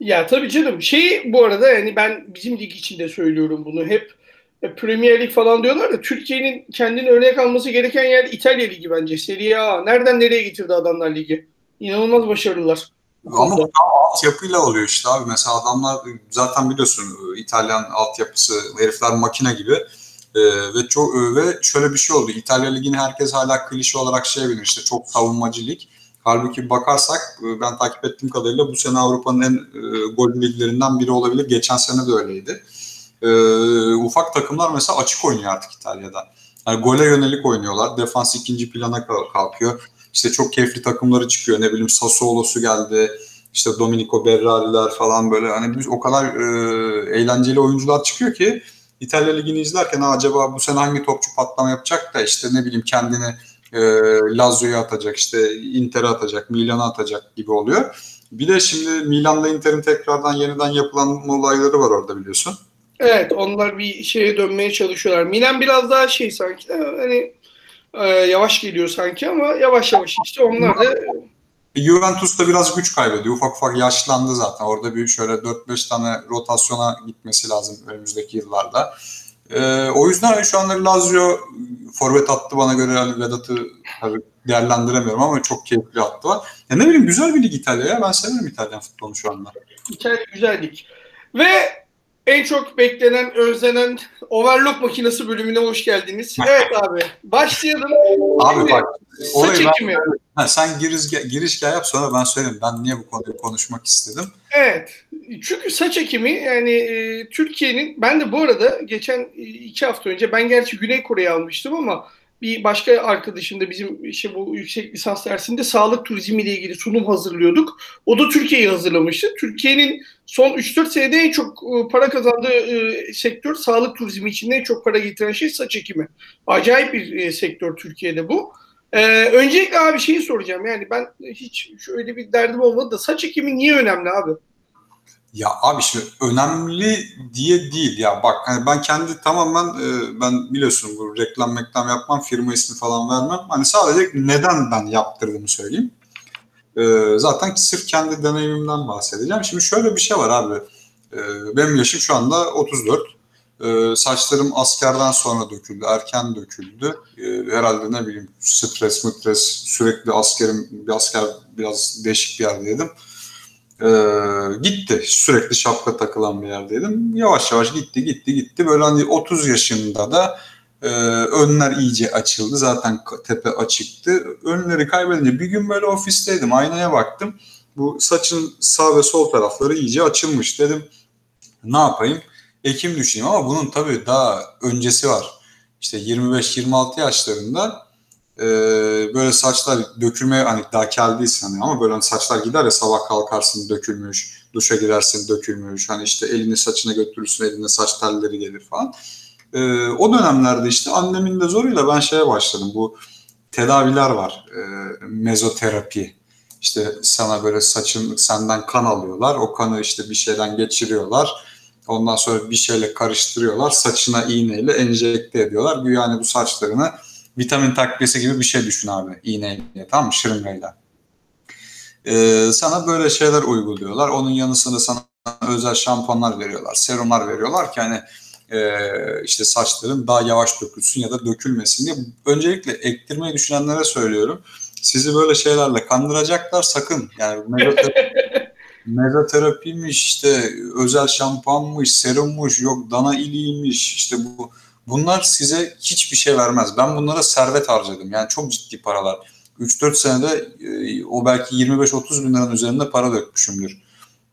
Ya tabii canım. Şey bu arada yani ben bizim lig içinde söylüyorum bunu. Hep e, Premier Lig falan diyorlar da Türkiye'nin kendini örnek alması gereken yer İtalya Ligi bence. Serie A. Nereden nereye getirdi adamlar ligi? İnanılmaz başarılılar. Ama bu altyapıyla oluyor işte abi. Mesela adamlar zaten biliyorsun İtalyan altyapısı herifler makine gibi. Ee, ve çok ve şöyle bir şey oldu. İtalya Ligi'ni herkes hala klişe olarak şey bilir işte çok savunmacı lig. Halbuki bakarsak ben takip ettiğim kadarıyla bu sene Avrupa'nın en e, gol liglerinden biri olabilir. Geçen sene de öyleydi. E, ufak takımlar mesela açık oynuyor artık İtalya'da. Yani gole yönelik oynuyorlar. Defans ikinci plana kalkıyor. İşte çok keyifli takımları çıkıyor. Ne bileyim Sassuolo'su geldi. İşte Domenico Berrari'ler falan böyle hani biz o kadar e, eğlenceli oyuncular çıkıyor ki İtalya Ligi'ni izlerken acaba bu sene hangi topçu patlama yapacak da işte ne bileyim kendini e, Lazio'ya atacak, işte Inter'e atacak, Milan'a atacak gibi oluyor. Bir de şimdi Milan'la Inter'in tekrardan yeniden yapılan olayları var orada biliyorsun. Evet onlar bir şeye dönmeye çalışıyorlar. Milan biraz daha şey sanki hani e, yavaş geliyor sanki ama yavaş yavaş işte onlar da Juventus da biraz güç kaybediyor. Ufak ufak yaşlandı zaten. Orada bir şöyle 4-5 tane rotasyona gitmesi lazım önümüzdeki yıllarda. Ee, o yüzden şu anda Lazio forvet attı bana göre Vedat'ı değerlendiremiyorum ama çok keyifli attı var. Ya ne bileyim güzel bir lig İtalya ya. Ben severim İtalyan futbolunu şu anda. İtalya güzel lig. Ve en çok beklenen, özlenen overlock makinesi bölümüne hoş geldiniz. Evet abi. Başlayalım. Abi Şimdi, bak. Saç ekimi. Ha, sen giriş, girişgah yap sonra ben söyleyeyim. Ben niye bu konuyu konuşmak istedim. Evet. Çünkü saç ekimi yani e, Türkiye'nin ben de bu arada geçen e, iki hafta önce ben gerçi Güney Kore'yi almıştım ama bir başka arkadaşım da bizim işte bu yüksek lisans dersinde sağlık turizmi ile ilgili sunum hazırlıyorduk. O da Türkiye'yi hazırlamıştı. Türkiye'nin son 3-4 senede en çok e, para kazandığı e, sektör sağlık turizmi için en çok para getiren şey saç ekimi. Acayip bir e, sektör Türkiye'de bu. Ee, öncelikle abi şeyi soracağım. Yani ben hiç şöyle bir derdim olmadı da saç ekimi niye önemli abi? Ya abi şimdi önemli diye değil ya bak hani ben kendi tamamen e, ben biliyorsun bu reklam reklam yapmam firma ismi falan vermem hani sadece neden ben yaptırdığımı söyleyeyim. E, zaten sırf kendi deneyimimden bahsedeceğim. Şimdi şöyle bir şey var abi e, benim yaşım şu anda 34 e, saçlarım askerden sonra döküldü erken döküldü e, herhalde ne bileyim stres stres sürekli askerim bir asker biraz değişik bir yerdeydim. Ee, gitti. Sürekli şapka takılan bir yerdeydim. Yavaş yavaş gitti gitti gitti. Böyle hani 30 yaşında da Ee, önler iyice açıldı. Zaten tepe açıktı. Önleri kaybedince bir gün böyle ofisteydim. Aynaya baktım. Bu saçın sağ ve sol tarafları iyice açılmış. Dedim ne yapayım? Ekim düşüneyim ama bunun tabii daha öncesi var. İşte 25-26 yaşlarında e, böyle saçlar dökülmeye hani daha kel değilsin hani ama böyle hani saçlar gider ya sabah kalkarsın dökülmüş, duşa girersin dökülmüş. Hani işte elini saçına götürürsün eline saç telleri gelir falan. E, o dönemlerde işte annemin de zoruyla ben şeye başladım. Bu tedaviler var. E, mezoterapi. İşte sana böyle saçın senden kan alıyorlar. O kanı işte bir şeyden geçiriyorlar. Ondan sonra bir şeyle karıştırıyorlar. Saçına iğneyle enjekte ediyorlar. Güya hani bu saçlarını vitamin takviyesi gibi bir şey düşün abi. İğneyle tamam mı? Şırıngayla. Ee, sana böyle şeyler uyguluyorlar. Onun yanı sıra sana özel şampuanlar veriyorlar. Serumlar veriyorlar ki hani e, işte saçların daha yavaş dökülsün ya da dökülmesin diye. Öncelikle ektirmeyi düşünenlere söylüyorum. Sizi böyle şeylerle kandıracaklar sakın. Yani mezoterapi, mezoterapiymiş, işte özel şampuanmış, serummuş, yok dana iliymiş, işte bu bunlar size hiçbir şey vermez. Ben bunlara servet harcadım. Yani çok ciddi paralar. 3-4 senede e, o belki 25-30 bin liranın üzerinde para dökmüşümdür.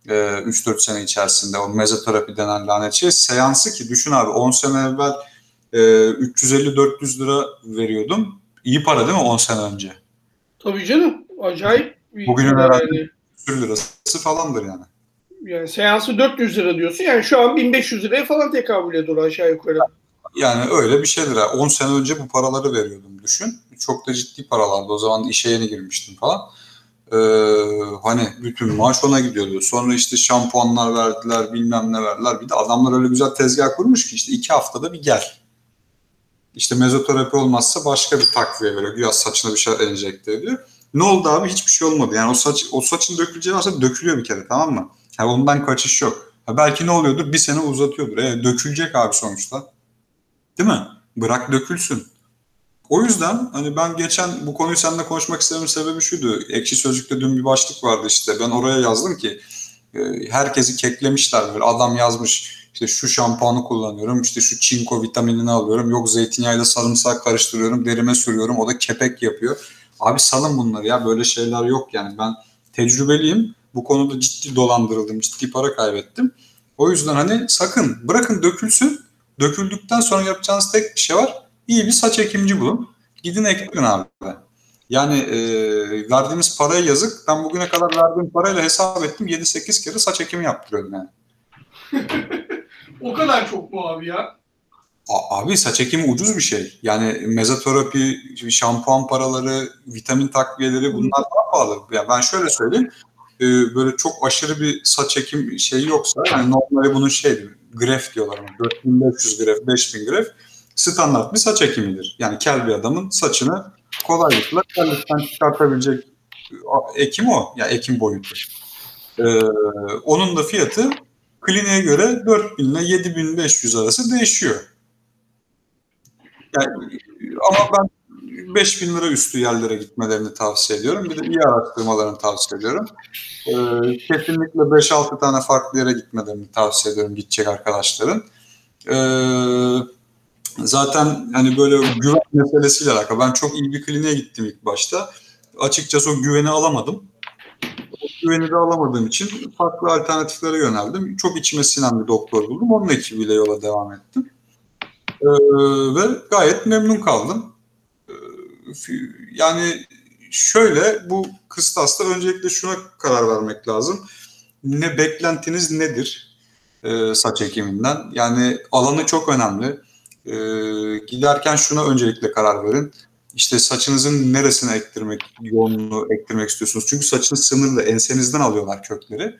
3-4 e, sene içerisinde o mezoterapi denen lanet şey. Seansı ki düşün abi 10 sene evvel 350-400 e, lira veriyordum. İyi para değil mi 10 sene önce? Tabii canım. Acayip Bugünün herhalde yani. lirası falandır yani. Yani seansı 400 lira diyorsun. Yani şu an 1500 liraya falan tekabül ediyor aşağı yukarı. Yani öyle bir şeydir. 10 sene önce bu paraları veriyordum düşün. Çok da ciddi paralardı. O zaman işe yeni girmiştim falan. Ee, hani bütün maaş ona gidiyordu. Sonra işte şampuanlar verdiler, bilmem ne verdiler. Bir de adamlar öyle güzel tezgah kurmuş ki işte iki haftada bir gel. İşte mezoterapi olmazsa başka bir takviye veriyor. Güya saçına bir şey enjekte ediyor. Ne oldu abi? Hiçbir şey olmadı. Yani o saç o saçın döküleceği varsa dökülüyor bir kere tamam mı? Yani ondan kaçış yok. Ha belki ne oluyordur? Bir sene uzatıyordur. E, dökülecek abi sonuçta. Değil mi? Bırak dökülsün. O yüzden hani ben geçen bu konuyu seninle konuşmak istememin sebebi şuydu. Ekşi Sözlük'te dün bir başlık vardı işte. Ben oraya yazdım ki e, herkesi keklemişler. Böyle adam yazmış işte şu şampuanı kullanıyorum, işte şu çinko vitaminini alıyorum, yok zeytinyağıyla sarımsak karıştırıyorum, derime sürüyorum, o da kepek yapıyor. Abi salın bunları ya böyle şeyler yok yani ben tecrübeliyim. Bu konuda ciddi dolandırıldım, ciddi para kaybettim. O yüzden hani sakın bırakın dökülsün. Döküldükten sonra yapacağınız tek bir şey var. İyi bir saç ekimci bulun. Gidin ektirin abi. Yani e, verdiğimiz paraya yazık. Ben bugüne kadar verdiğim parayla hesap ettim. 7-8 kere saç ekimi yaptırıyorum yani. o kadar çok mu abi ya? Abi saç ekimi ucuz bir şey. Yani mezoterapi, şampuan paraları, vitamin takviyeleri bunlar daha pahalı. Yani ben şöyle söyleyeyim. E, böyle çok aşırı bir saç ekim şeyi yoksa yani normalde bunun şey gref diyorlar. 4500 gref, 5000 gref standart bir saç ekimidir. Yani kel bir adamın saçını kolaylıkla kellikten çıkartabilecek ekim o. Yani ekim boyutu. Ee, onun da fiyatı kliniğe göre 4000 ile 7500 arası değişiyor. Yani, ama ben 5000 lira üstü yerlere gitmelerini tavsiye ediyorum. Bir de iyi araştırmalarını tavsiye ediyorum. Ee, kesinlikle 5-6 tane farklı yere gitmelerini tavsiye ediyorum gidecek arkadaşların. Ee, zaten hani böyle güven meselesiyle alakalı. Ben çok iyi bir kliniğe gittim ilk başta. Açıkçası o güveni alamadım. O güveni de alamadığım için farklı alternatiflere yöneldim. Çok içime sinen bir doktor buldum. Onun ekibiyle yola devam ettim. Ee, ve gayet memnun kaldım. Yani şöyle bu kıstasta öncelikle şuna karar vermek lazım. Ne beklentiniz nedir e, saç ekiminden? Yani alanı çok önemli. E, giderken şuna öncelikle karar verin. İşte saçınızın neresine ektirmek, yoğunluğu ektirmek istiyorsunuz? Çünkü saçınız sınırlı, ensenizden alıyorlar kökleri.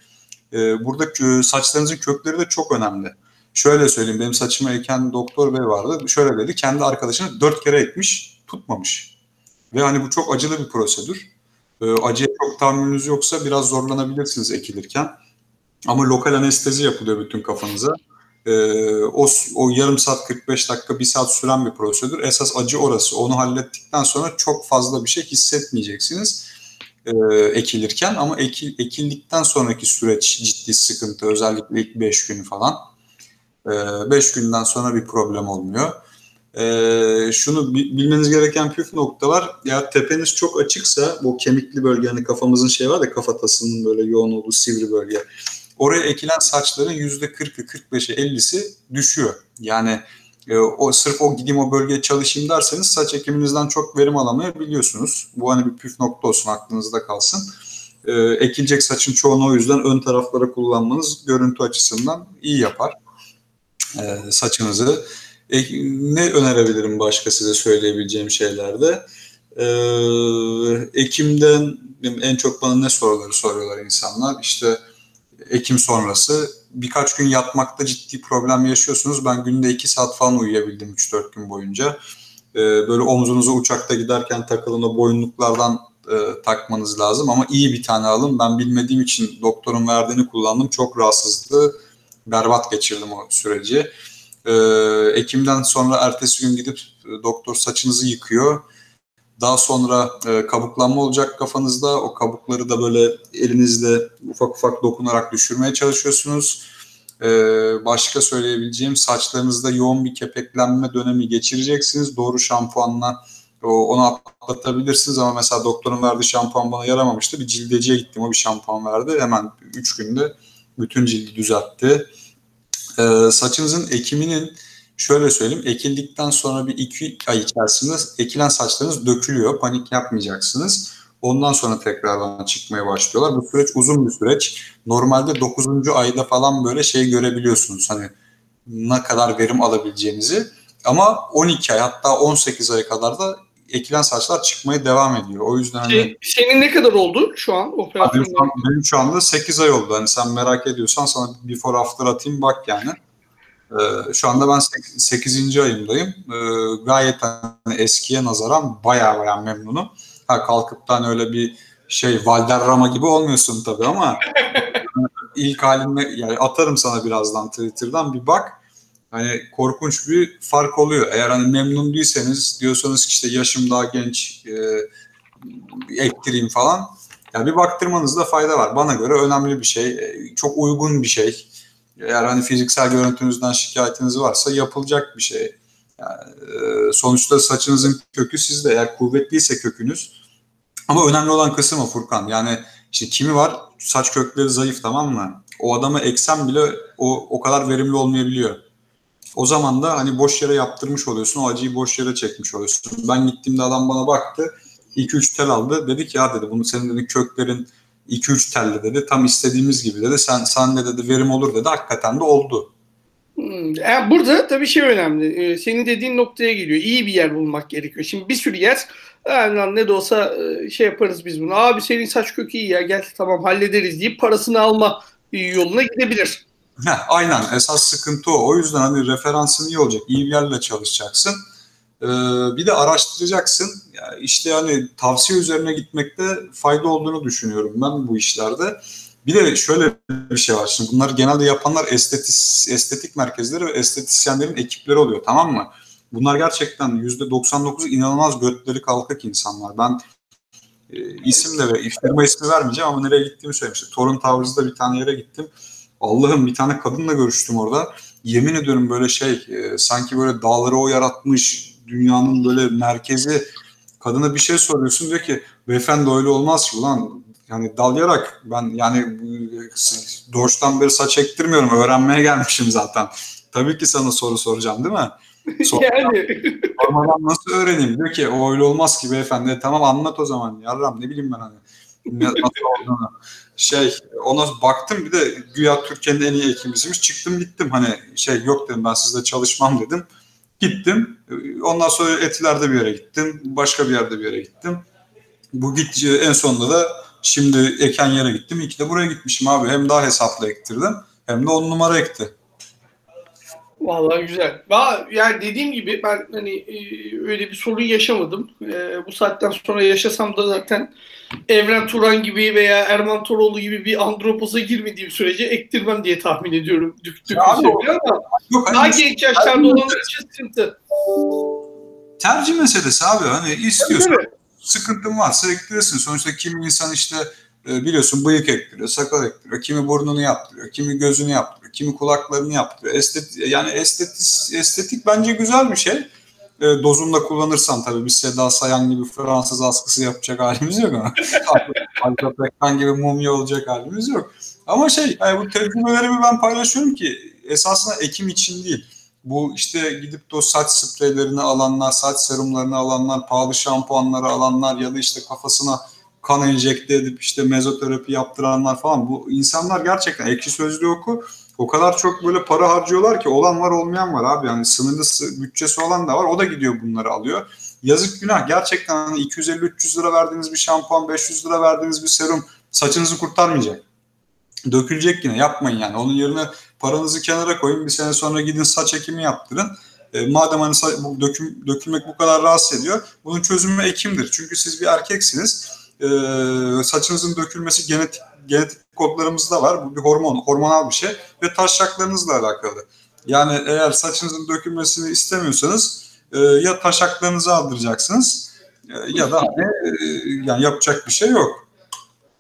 E, burada saçlarınızın kökleri de çok önemli. Şöyle söyleyeyim, benim saçımı eken doktor bey vardı. Şöyle dedi, kendi arkadaşını dört kere ekmiş, tutmamış. Ve hani bu çok acılı bir prosedür. E, acıya çok tahammülünüz yoksa biraz zorlanabilirsiniz ekilirken. Ama lokal anestezi yapılıyor bütün kafanıza. E, o, o yarım saat 45 dakika bir saat süren bir prosedür. Esas acı orası. Onu hallettikten sonra çok fazla bir şey hissetmeyeceksiniz e, ekilirken. Ama ekil, ekildikten sonraki süreç ciddi sıkıntı. Özellikle ilk 5 gün falan. 5 e, günden sonra bir problem olmuyor. Ee, şunu bilmeniz gereken püf noktalar ya tepeniz çok açıksa bu kemikli bölge hani kafamızın şey var ya kafatasının böyle yoğun olduğu sivri bölge. Oraya ekilen saçların yüzde 40'ı 45'i 50'si düşüyor. Yani e, o sırf o gideyim o bölgeye çalışayım derseniz saç ekiminizden çok verim alamayabiliyorsunuz. Bu hani bir püf nokta olsun aklınızda kalsın. E, ekilecek saçın çoğunu o yüzden ön taraflara kullanmanız görüntü açısından iyi yapar e, saçınızı. E, ne önerebilirim başka size söyleyebileceğim şeylerde? E, Ekim'den en çok bana ne soruları soruyorlar insanlar. İşte Ekim sonrası birkaç gün yatmakta ciddi problem yaşıyorsunuz. Ben günde 2 saat falan uyuyabildim 3-4 gün boyunca. Ee, böyle omzunuza uçakta giderken takılan o boyunluklardan e, takmanız lazım. Ama iyi bir tane alın. Ben bilmediğim için doktorun verdiğini kullandım. Çok rahatsızdı. Berbat geçirdim o süreci. Ee, Ekim'den sonra ertesi gün gidip e, doktor saçınızı yıkıyor. Daha sonra e, kabuklanma olacak kafanızda. O kabukları da böyle elinizle ufak ufak dokunarak düşürmeye çalışıyorsunuz. E, başka söyleyebileceğim saçlarınızda yoğun bir kepeklenme dönemi geçireceksiniz. Doğru şampuanla onu atlatabilirsiniz ama mesela doktorun verdiği şampuan bana yaramamıştı. Bir cildeciye gittim o bir şampuan verdi. Hemen 3 günde bütün cildi düzeltti. E, saçınızın ekiminin şöyle söyleyeyim ekildikten sonra bir iki ay içerisinde ekilen saçlarınız dökülüyor. Panik yapmayacaksınız. Ondan sonra tekrardan çıkmaya başlıyorlar. Bu süreç uzun bir süreç. Normalde 9. ayda falan böyle şey görebiliyorsunuz. Hani ne kadar verim alabileceğinizi. Ama 12 ay hatta 18 ay kadar da ekilen saçlar çıkmaya devam ediyor. O yüzden hani... Şey, senin ne kadar oldu şu an operasyonda? Benim, benim şu anda 8 ay oldu. Hani sen merak ediyorsan sana before after atayım bak yani. Ee, şu anda ben 8. ayımdayım. Ee, gayet hani eskiye nazaran baya baya memnunum. Ha kalkıp da hani öyle bir şey Valderrama gibi olmuyorsun tabii ama ilk halinde yani atarım sana birazdan Twitter'dan bir bak. Hani korkunç bir fark oluyor. Eğer hani memnun değilseniz diyorsanız ki işte yaşım daha genç e, ektireyim falan. Yani bir baktırmanızda fayda var. Bana göre önemli bir şey. E, çok uygun bir şey eğer hani fiziksel görüntünüzden şikayetiniz varsa yapılacak bir şey. Yani, e, sonuçta saçınızın kökü sizde. Eğer kuvvetliyse kökünüz. Ama önemli olan kısım o Furkan. Yani işte kimi var saç kökleri zayıf tamam mı? O adamı eksen bile o, o kadar verimli olmayabiliyor. O zaman da hani boş yere yaptırmış oluyorsun. O acıyı boş yere çekmiş oluyorsun. Ben gittiğimde adam bana baktı. 2-3 tel aldı. Dedi ki ya dedi bunu senin dedi köklerin 2-3 telli dedi. Tam istediğimiz gibi dedi. Sen sen de dedi verim olur dedi. Hakikaten de oldu. Hmm, yani burada tabii şey önemli. Ee, senin dediğin noktaya geliyor. İyi bir yer bulmak gerekiyor. Şimdi bir sürü yer yani ne de olsa e, şey yaparız biz bunu. Abi senin saç kökü iyi ya gel tamam hallederiz deyip parasını alma yoluna gidebilir. Heh, aynen esas sıkıntı o. O yüzden hani referansın iyi olacak. İyi bir yerle çalışacaksın. Ee, bir de araştıracaksın. Yani işte yani tavsiye üzerine gitmekte fayda olduğunu düşünüyorum ben bu işlerde. Bir de şöyle bir şey var. Şimdi bunları genelde yapanlar estetik, estetik merkezleri ve estetisyenlerin ekipleri oluyor tamam mı? Bunlar gerçekten %99 inanılmaz götleri kalkık insanlar. Ben e, isim de ve firma ismi vermeyeceğim ama nereye gittiğimi söylemiştim. Torun Tavrız'da bir tane yere gittim. Allah'ım bir tane kadınla görüştüm orada. Yemin ediyorum böyle şey e, sanki böyle dağları o yaratmış dünyanın böyle merkezi kadına bir şey soruyorsun diyor ki beyefendi öyle olmaz ki ulan yani dalayarak ben yani doğuştan beri saç ektirmiyorum öğrenmeye gelmişim zaten. Tabii ki sana soru soracağım değil mi? yani. Sormadan nasıl öğreneyim? Diyor ki o öyle olmaz ki beyefendi. E, tamam anlat o zaman. Yarram ne bileyim ben hani. Şey ona baktım bir de güya Türkiye'nin en iyi hekimiymiş. Çıktım gittim hani şey yok dedim ben sizle çalışmam dedim. Gittim. Ondan sonra Etiler'de bir yere gittim. Başka bir yerde bir yere gittim. Bu git en sonunda da şimdi eken yere gittim. İki de buraya gitmişim abi. Hem daha hesaplı ektirdim hem de on numara ekti. Vallahi güzel. Yani dediğim gibi ben hani e, öyle bir sorun yaşamadım. E, bu saatten sonra yaşasam da zaten Evren Turan gibi veya Erman Toroğlu gibi bir andropoza girmediğim sürece ektirmem diye tahmin ediyorum. Dük, dük ama yok, daha hani genç yaşlarda olanlar için sıkıntı. Tercih meselesi abi. Hani istiyorsan sıkıntın varsa ektirirsin. Sonuçta kimi insan işte e, biliyorsun bıyık ektiriyor, sakal ektiriyor, kimi burnunu yaptırıyor, kimi gözünü yaptırıyor, kimi kulaklarını yaptırıyor. Estetik, yani estetik, estetik bence güzel bir şey. E, dozunda kullanırsan tabii biz Seda Sayan gibi Fransız askısı yapacak halimiz yok ama Ajda Pekkan gibi mumya olacak halimiz yok. Ama şey yani bu tecrübelerimi ben paylaşıyorum ki esasında ekim için değil. Bu işte gidip de o saç spreylerini alanlar, saç serumlarını alanlar, pahalı şampuanları alanlar ya da işte kafasına kan enjekte edip işte mezoterapi yaptıranlar falan. Bu insanlar gerçekten ekşi sözlüğü oku o kadar çok böyle para harcıyorlar ki olan var olmayan var abi. Yani sınırlı bütçesi olan da var. O da gidiyor bunları alıyor. Yazık günah. Gerçekten hani 250-300 lira verdiğiniz bir şampuan, 500 lira verdiğiniz bir serum saçınızı kurtarmayacak. Dökülecek yine. Yapmayın yani. Onun yerine paranızı kenara koyun. Bir sene sonra gidin saç ekimi yaptırın. E, madem hani bu döküm, dökülmek bu kadar rahatsız ediyor. Bunun çözümü ekimdir. Çünkü siz bir erkeksiniz. E, saçınızın dökülmesi genetik genetik kodlarımızda var. Bu bir hormon, hormonal bir şey ve taşaklarınızla alakalı. Yani eğer saçınızın dökülmesini istemiyorsanız e, ya taşaklarınızı aldıracaksınız e, ya da e, yani yapacak bir şey yok.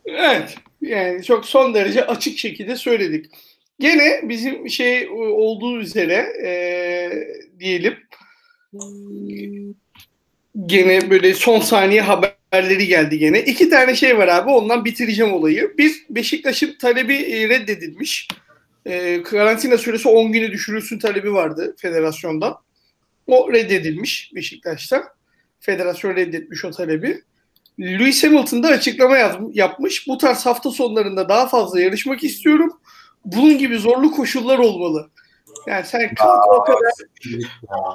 Evet. Yani çok son derece açık şekilde söyledik. Gene bizim şey olduğu üzere e, diyelim gene böyle son saniye haberleri geldi gene. İki tane şey var abi ondan bitireceğim olayı. Bir Beşiktaş'ın talebi e, reddedilmiş. E, karantina süresi 10 güne düşürülsün talebi vardı federasyondan. O reddedilmiş Beşiktaş'ta. Federasyon reddetmiş o talebi. Lewis Hamilton da açıklama yaz, yapmış. Bu tarz hafta sonlarında daha fazla yarışmak istiyorum. Bunun gibi zorlu koşullar olmalı. Yani sen kalk o kadar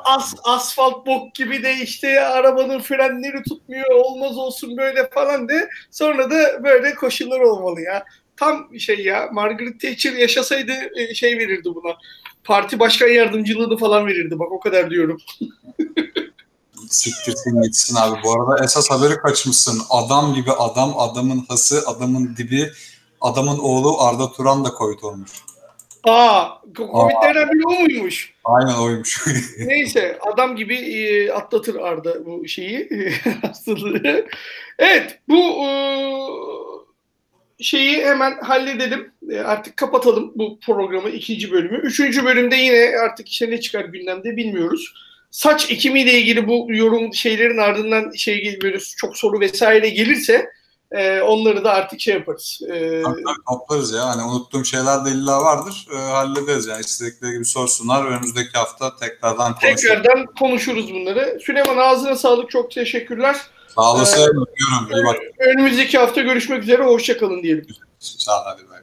as, asfalt bok gibi de işte arabanın frenleri tutmuyor olmaz olsun böyle falan de sonra da böyle koşullar olmalı ya. Tam şey ya Margaret Thatcher yaşasaydı şey verirdi buna. Parti başkan yardımcılığını falan verirdi bak o kadar diyorum. Siktirsin gitsin abi. Bu arada esas haberi kaçmışsın. Adam gibi adam, adamın hası, adamın dibi, adamın oğlu Arda Turan da Covid olmuş. Aa, Covid'lerden biri o muymuş? Aynen oymuş. Neyse, adam gibi e, atlatır Arda bu şeyi, hastalığı. Evet, bu e, şeyi hemen halledelim. E, artık kapatalım bu programı, ikinci bölümü. Üçüncü bölümde yine artık işte ne çıkar gündemde bilmiyoruz. Saç ekimiyle ilgili bu yorum şeylerin ardından şey böyle çok soru vesaire gelirse e, onları da artık şey yaparız. E, tabii, tabii, toplarız ya. Hani unuttuğum şeyler de illa vardır. E, hallederiz yani. İstedikleri gibi sorsunlar. Önümüzdeki hafta tekrardan konuşuruz. Tekrardan konuşuruz bunları. Süleyman ağzına sağlık. Çok teşekkürler. Sağ olasın. Ee, İyi bak. Önümüzdeki hafta görüşmek üzere. Hoşçakalın diyelim. Sağ olun. Hadi bay.